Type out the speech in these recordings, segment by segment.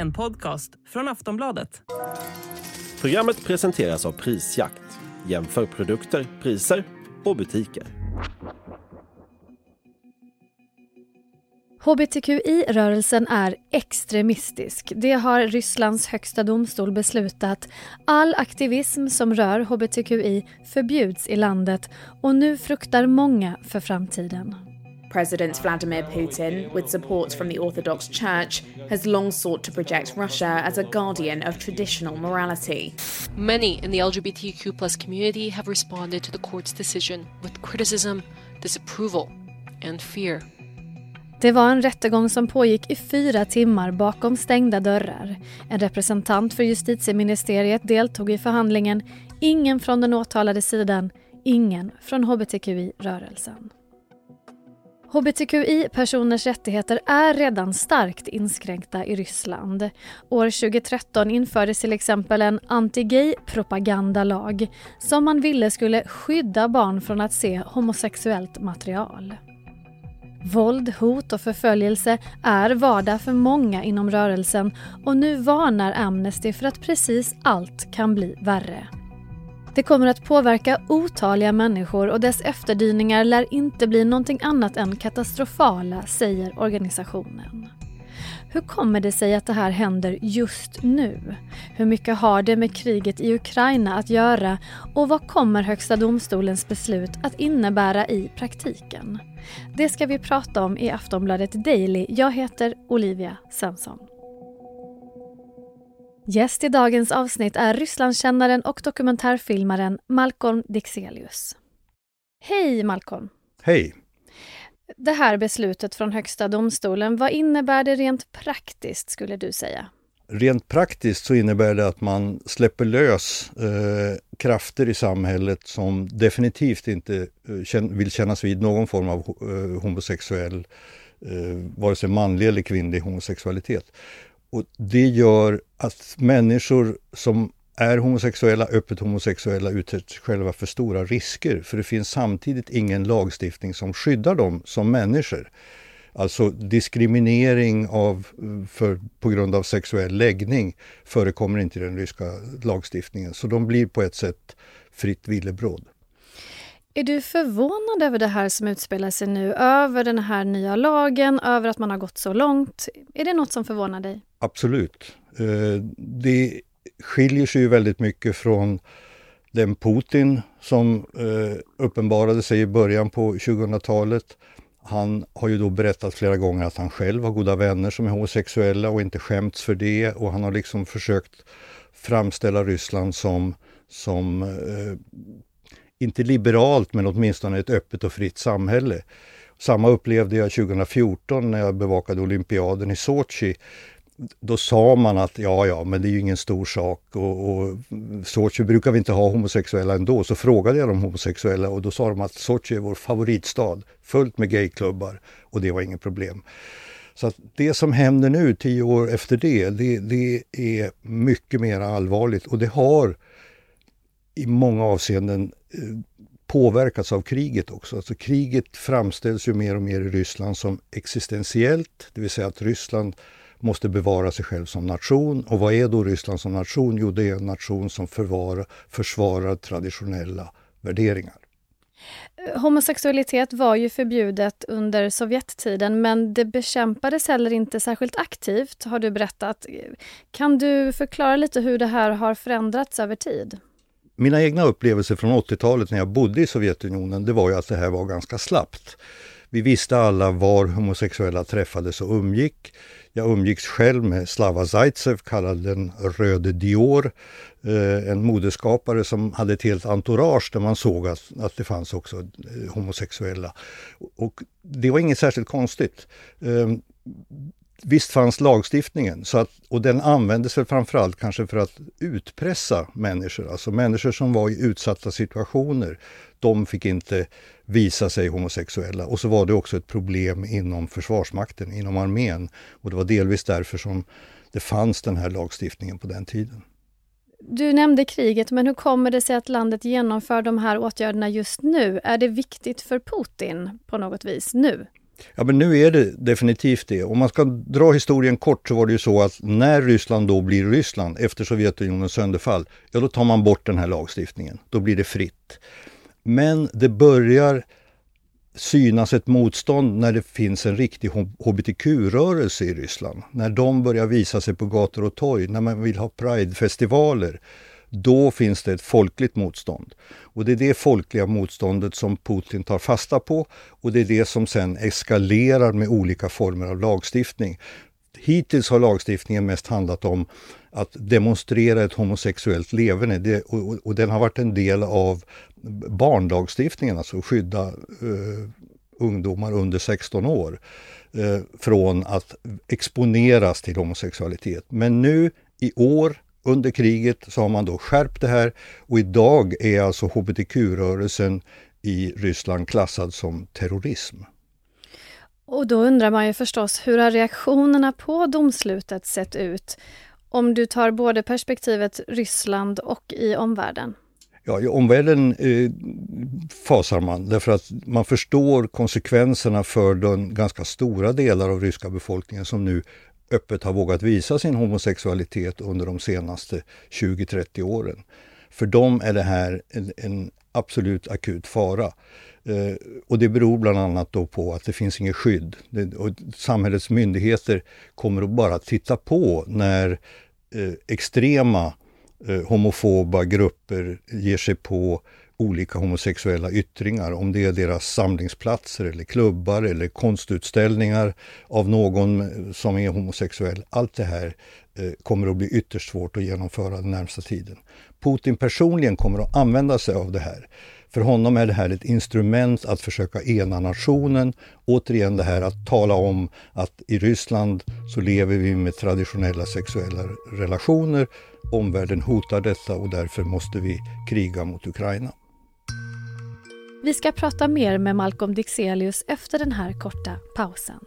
En podcast från Aftonbladet. Programmet presenteras av Prisjakt. Jämför produkter, priser och butiker. Hbtqi-rörelsen är extremistisk. Det har Rysslands högsta domstol beslutat. All aktivism som rör hbtqi förbjuds i landet och nu fruktar många för framtiden. President Vladimir Putin, with support from the Orthodox Church, has long sought to project Russia as a guardian of traditional morality. Many in the LGBTQ plus community have responded to the court's decision with criticism, disapproval, and fear. Det var en rättegång som pågick i fyra timmar bakom stängda dörrar. En representant för justitieministeriet deltog i förhandlingen. Ingen från den åtalade sidan, ingen från hbtqi-rörelsen. Hbtqi-personers rättigheter är redan starkt inskränkta i Ryssland. År 2013 infördes till exempel en anti-gay-propagandalag som man ville skulle skydda barn från att se homosexuellt material. Våld, hot och förföljelse är vardag för många inom rörelsen och nu varnar Amnesty för att precis allt kan bli värre. Det kommer att påverka otaliga människor och dess efterdyningar lär inte bli någonting annat än katastrofala, säger organisationen. Hur kommer det sig att det här händer just nu? Hur mycket har det med kriget i Ukraina att göra och vad kommer Högsta domstolens beslut att innebära i praktiken? Det ska vi prata om i Aftonbladet Daily. Jag heter Olivia Svensson. Gäst i dagens avsnitt är Rysslandskännaren och dokumentärfilmaren Malcolm Dixelius. Hej Malcolm! Hej! Det här beslutet från Högsta domstolen, vad innebär det rent praktiskt skulle du säga? Rent praktiskt så innebär det att man släpper lös eh, krafter i samhället som definitivt inte eh, vill kännas vid någon form av eh, homosexuell, eh, vare sig manlig eller kvinnlig homosexualitet. Och det gör att människor som är homosexuella, öppet homosexuella, utsätts själva för stora risker. För det finns samtidigt ingen lagstiftning som skyddar dem som människor. Alltså diskriminering av, för, på grund av sexuell läggning förekommer inte i den ryska lagstiftningen. Så de blir på ett sätt fritt villebråd. Är du förvånad över det här som utspelar sig nu? Över den här nya lagen, över att man har gått så långt? Är det något som förvånar dig? Absolut. Eh, det skiljer sig ju väldigt mycket från den Putin som eh, uppenbarade sig i början på 2000-talet. Han har ju då berättat flera gånger att han själv har goda vänner som är homosexuella och inte skämts för det och han har liksom försökt framställa Ryssland som, som eh, inte liberalt men åtminstone ett öppet och fritt samhälle. Samma upplevde jag 2014 när jag bevakade olympiaden i Sochi då sa man att ja, ja, men det är ju ingen stor sak och, och Sochi brukar vi inte ha homosexuella ändå. Så frågade jag de homosexuella och då sa de att Sochi är vår favoritstad, fullt med gayklubbar och det var inget problem. Så att det som händer nu, tio år efter det, det, det är mycket mer allvarligt och det har i många avseenden påverkats av kriget också. Alltså kriget framställs ju mer och mer i Ryssland som existentiellt, det vill säga att Ryssland måste bevara sig själv som nation. Och vad är då Ryssland som nation? Jo, det är en nation som förvara, försvarar traditionella värderingar. Homosexualitet var ju förbjudet under Sovjettiden men det bekämpades heller inte särskilt aktivt har du berättat. Kan du förklara lite hur det här har förändrats över tid? Mina egna upplevelser från 80-talet när jag bodde i Sovjetunionen det var ju att det här var ganska slappt. Vi visste alla var homosexuella träffades och umgick. Jag umgicks själv med Slava Zaitsev, kallad den röde Dior. Eh, en modeskapare som hade ett helt entourage där man såg att, att det fanns också eh, homosexuella. Och det var inget särskilt konstigt. Ehm, Visst fanns lagstiftningen så att, och den användes väl framförallt kanske för att utpressa människor. Alltså människor som var i utsatta situationer. De fick inte visa sig homosexuella. Och så var det också ett problem inom Försvarsmakten, inom armén. Och det var delvis därför som det fanns den här lagstiftningen på den tiden. Du nämnde kriget, men hur kommer det sig att landet genomför de här åtgärderna just nu? Är det viktigt för Putin på något vis nu? Ja men nu är det definitivt det. Om man ska dra historien kort så var det ju så att när Ryssland då blir Ryssland efter Sovjetunionens sönderfall, ja då tar man bort den här lagstiftningen. Då blir det fritt. Men det börjar synas ett motstånd när det finns en riktig hbtq-rörelse i Ryssland. När de börjar visa sig på gator och torg, när man vill ha pridefestivaler. Då finns det ett folkligt motstånd. Och det är det folkliga motståndet som Putin tar fasta på och det är det som sen eskalerar med olika former av lagstiftning. Hittills har lagstiftningen mest handlat om att demonstrera ett homosexuellt leverne det, och, och, den har varit en del av barnlagstiftningen, alltså skydda eh, ungdomar under 16 år eh, från att exponeras till homosexualitet. Men nu i år under kriget så har man då skärpt det här och idag är alltså hbtq-rörelsen i Ryssland klassad som terrorism. Och då undrar man ju förstås, hur har reaktionerna på domslutet sett ut? Om du tar både perspektivet Ryssland och i omvärlden? Ja, i omvärlden eh, fasar man därför att man förstår konsekvenserna för den ganska stora delar av ryska befolkningen som nu öppet har vågat visa sin homosexualitet under de senaste 20-30 åren. För dem är det här en, en absolut akut fara. Eh, och det beror bland annat då på att det finns inget skydd. Det, och samhällets myndigheter kommer att bara titta på när eh, extrema eh, homofoba grupper ger sig på olika homosexuella yttringar, om det är deras samlingsplatser eller klubbar eller konstutställningar av någon som är homosexuell. Allt det här eh, kommer att bli ytterst svårt att genomföra den närmsta tiden. Putin personligen kommer att använda sig av det här. För honom är det här ett instrument att försöka ena nationen. Återigen det här att tala om att i Ryssland så lever vi med traditionella sexuella relationer. Omvärlden hotar detta och därför måste vi kriga mot Ukraina. Vi ska prata mer med Malcolm Dixelius efter den här korta pausen.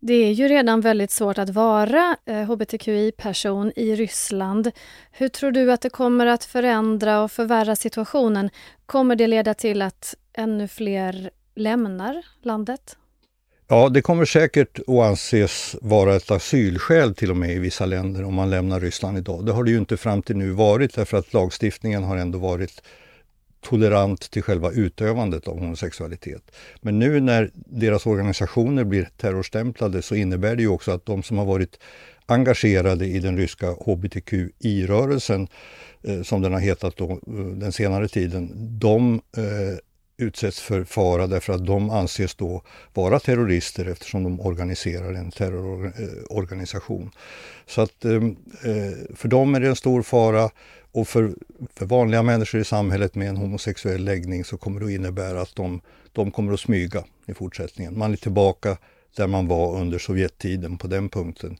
Det är ju redan väldigt svårt att vara eh, hbtqi-person i Ryssland. Hur tror du att det kommer att förändra och förvärra situationen? Kommer det leda till att ännu fler lämnar landet? Ja, det kommer säkert att anses vara ett asylskäl till och med i vissa länder om man lämnar Ryssland idag. Det har det ju inte fram till nu varit därför att lagstiftningen har ändå varit tolerant till själva utövandet av homosexualitet. Men nu när deras organisationer blir terrorstämplade så innebär det ju också att de som har varit engagerade i den ryska hbtqi-rörelsen, eh, som den har hetat då, eh, den senare tiden, de eh, utsätts för fara därför att de anses då vara terrorister eftersom de organiserar en terrororganisation. Så att eh, eh, för dem är det en stor fara och för, för vanliga människor i samhället med en homosexuell läggning så kommer det att innebära att de, de kommer att smyga i fortsättningen. Man är tillbaka där man var under Sovjettiden på den punkten.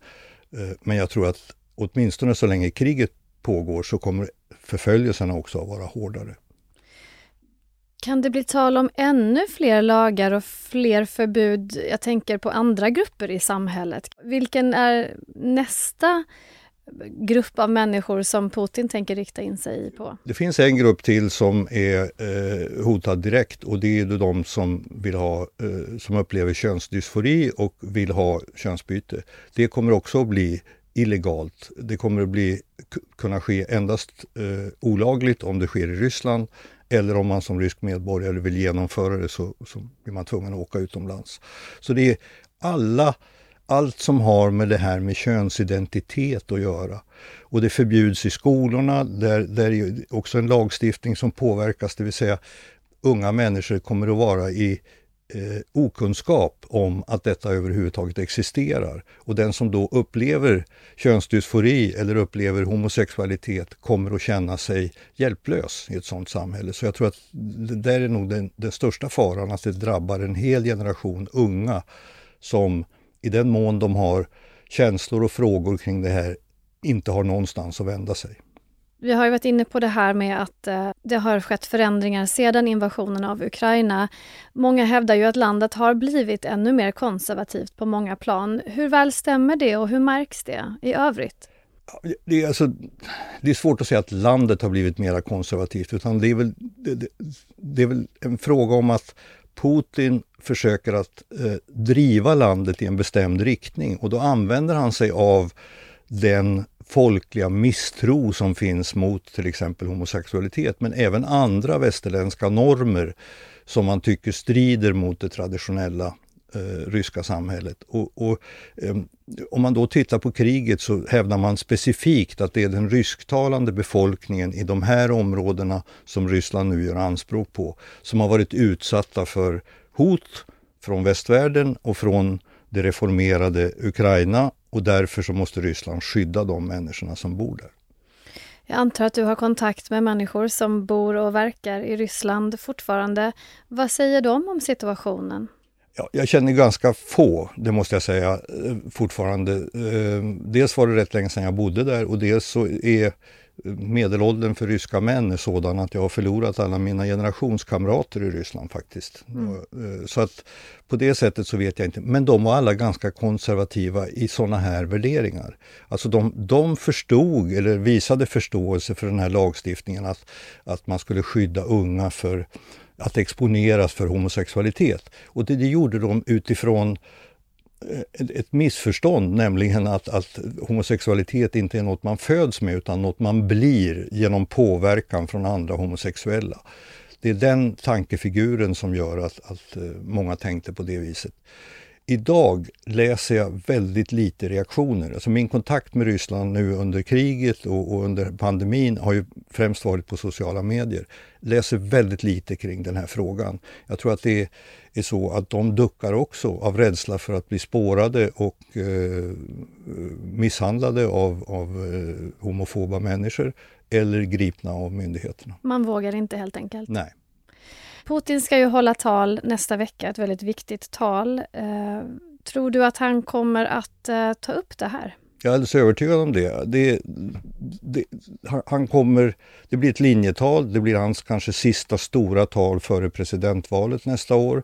Eh, men jag tror att åtminstone så länge kriget pågår så kommer förföljelserna också att vara hårdare. Kan det bli tal om ännu fler lagar och fler förbud? Jag tänker på andra grupper i samhället. Vilken är nästa grupp av människor som Putin tänker rikta in sig på? Det finns en grupp till som är eh, hotad direkt och det är de som, vill ha, eh, som upplever könsdysfori och vill ha könsbyte. Det kommer också att bli illegalt. Det kommer att bli, kunna ske endast eh, olagligt om det sker i Ryssland eller om man som rysk medborgare vill genomföra det så, så blir man tvungen att åka utomlands. Så det är alla, allt som har med det här med könsidentitet att göra. Och det förbjuds i skolorna, där, där är också en lagstiftning som påverkas, det vill säga unga människor kommer att vara i eh, okunskap om att detta överhuvudtaget existerar. Och den som då upplever könsdysfori eller upplever homosexualitet kommer att känna sig hjälplös i ett sådant samhälle. Så jag tror att det där är nog den, den största faran, att det drabbar en hel generation unga som i den mån de har känslor och frågor kring det här inte har någonstans att vända sig. Vi har ju varit inne på det här med att eh, det har skett förändringar sedan invasionen av Ukraina. Många hävdar ju att landet har blivit ännu mer konservativt på många plan. Hur väl stämmer det och hur märks det i övrigt? Det är, alltså, det är svårt att säga att landet har blivit mer konservativt utan det är väl, det, det är väl en fråga om att Putin försöker att eh, driva landet i en bestämd riktning och då använder han sig av den folkliga misstro som finns mot till exempel homosexualitet men även andra västerländska normer som man tycker strider mot det traditionella eh, ryska samhället. Och, och eh, om man då tittar på kriget så hävdar man specifikt att det är den rysktalande befolkningen i de här områdena som Ryssland nu gör anspråk på, som har varit utsatta för hot från västvärlden och från det reformerade Ukraina och därför så måste Ryssland skydda de människorna som bor där. Jag antar att du har kontakt med människor som bor och verkar i Ryssland fortfarande. Vad säger de om situationen? Ja, jag känner ganska få, det måste jag säga, eh, fortfarande. Eh, dels var det rätt länge sedan jag bodde där och dels så är medelåldern för ryska män är sådan att jag har förlorat alla mina generationskamrater i Ryssland faktiskt. Mm. Eh, så att på det sättet så vet jag inte. Men de var alla ganska konservativa i sådana här värderingar. Alltså de, de förstod eller visade förståelse för den här lagstiftningen att, att man skulle skydda unga för att exponeras för homosexualitet. Och det, det gjorde de utifrån ett missförstånd, nämligen att, att homosexualitet inte är något man föds med utan något man blir genom påverkan från andra homosexuella. Det är den tankefiguren som gör att, att eh, många tänkte på det viset. Idag läser jag väldigt lite reaktioner. Alltså min kontakt med Ryssland nu under kriget och, och, under pandemin har ju främst varit på sociala medier. Läser väldigt lite kring den här frågan. Jag tror att det är så att de duckar också av rädsla för att bli spårade och eh, misshandlade av, av eh, homofoba människor eller gripna av myndigheterna. Man vågar inte helt enkelt? Nej. Putin ska ju hålla tal nästa vecka, ett väldigt viktigt tal. Eh, tror du att han kommer att eh, ta upp det här? Jag är alldeles övertygad om det. det, det han kommer, det blir ett linjetal, det blir hans kanske sista stora tal före presidentvalet nästa år.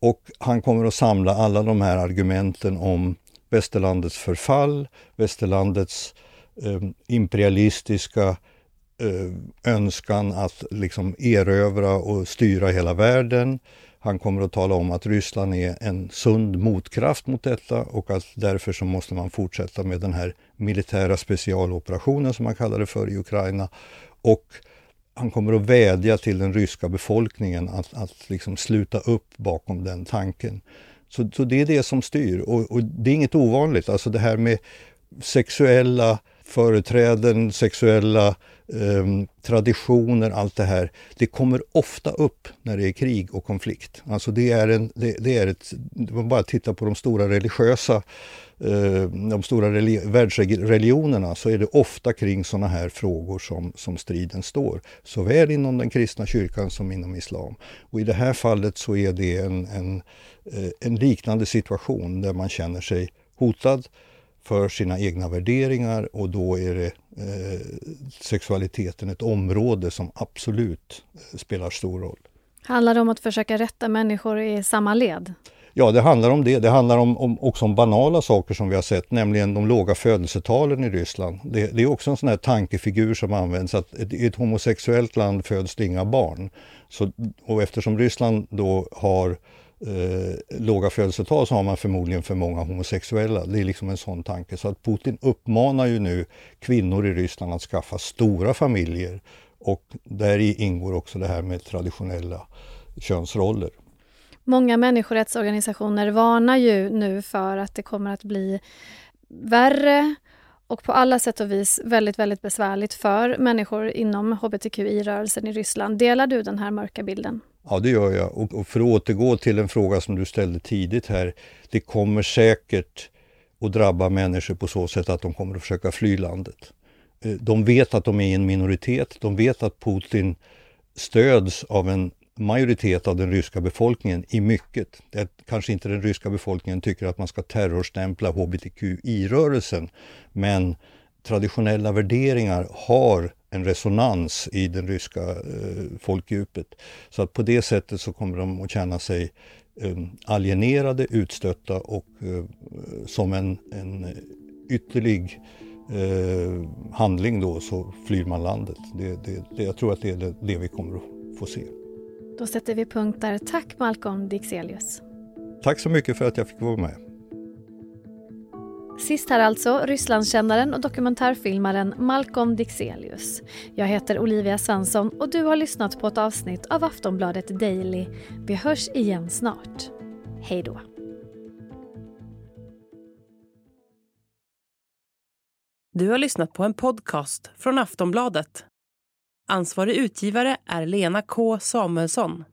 Och han kommer att samla alla de här argumenten om västerlandets förfall, västerlandets eh, imperialistiska Eh, Eh, önskan att liksom erövra och styra hela världen. Han kommer att tala om att Ryssland är en sund motkraft mot detta och att därför så måste man fortsätta med den här militära specialoperationen som man kallar det för i Ukraina. Och han kommer att vädja till den ryska befolkningen att, att liksom sluta upp bakom den tanken. Så, så det är det som styr och, och det är inget ovanligt. Alltså det här med sexuella företräden, sexuella eh, traditioner, allt det här. Det kommer ofta upp när det är krig och konflikt. Alltså det är, en, det, det är ett, man bara titta på de stora religiösa, eh, de stora religi världsreligionerna så är det ofta kring sådana här frågor som, som striden står. Såväl inom den kristna kyrkan som inom islam. Och i det här fallet så är det en, en, eh, en liknande situation där man känner sig hotad för sina egna värderingar och då är det eh, sexualiteten ett område som absolut eh, spelar stor roll. Handlar det om att försöka rätta människor i samma led? Ja, det handlar om det. Det handlar om, om, också om banala saker som vi har sett, nämligen de låga födelsetalen i Ryssland. Det, det är också en sån här tankefigur som används att i ett homosexuellt land föds det inga barn. Så, och eftersom Ryssland då har eh, låga födelsetal så har man förmodligen för många homosexuella. Det är liksom en sån tanke. Så att Putin uppmanar ju nu kvinnor i Ryssland att skaffa stora familjer och där ingår också det här med traditionella könsroller. Många människorättsorganisationer varnar ju nu för att det kommer att bli värre och på alla sätt och vis väldigt, väldigt besvärligt för människor inom hbtqi-rörelsen i Ryssland. Delar du den här mörka bilden? Ja, det gör jag. Och, och för att återgå till en fråga som du ställde tidigt här. Det kommer säkert att drabba människor på så sätt att de kommer att försöka fly landet. Eh, de vet att de är en minoritet. De vet att Putin stöds av en majoritet av den ryska befolkningen i mycket. Det kanske inte den ryska befolkningen tycker att man ska terrorstämpla hbtqi-rörelsen, men traditionella värderingar har en resonans i det ryska eh, folkdjupet. Så att på det sättet så kommer de att känna sig eh, alienerade, utstötta och eh, som en, en ytterlig eh, handling då så flyr man landet. Det, det, det, jag tror att det är det, det vi kommer att få se. Då sätter vi punkt där. Tack Malcolm Dixelius. Tack så mycket för att jag fick vara med. Sist här alltså Rysslandskännaren och dokumentärfilmaren Malcolm Dixelius. Jag heter Olivia Svensson och du har lyssnat på ett avsnitt av Aftonbladet Daily. Vi hörs igen snart. Hej då. Du har lyssnat på en podcast från Aftonbladet. Ansvarig utgivare är Lena K Samuelsson.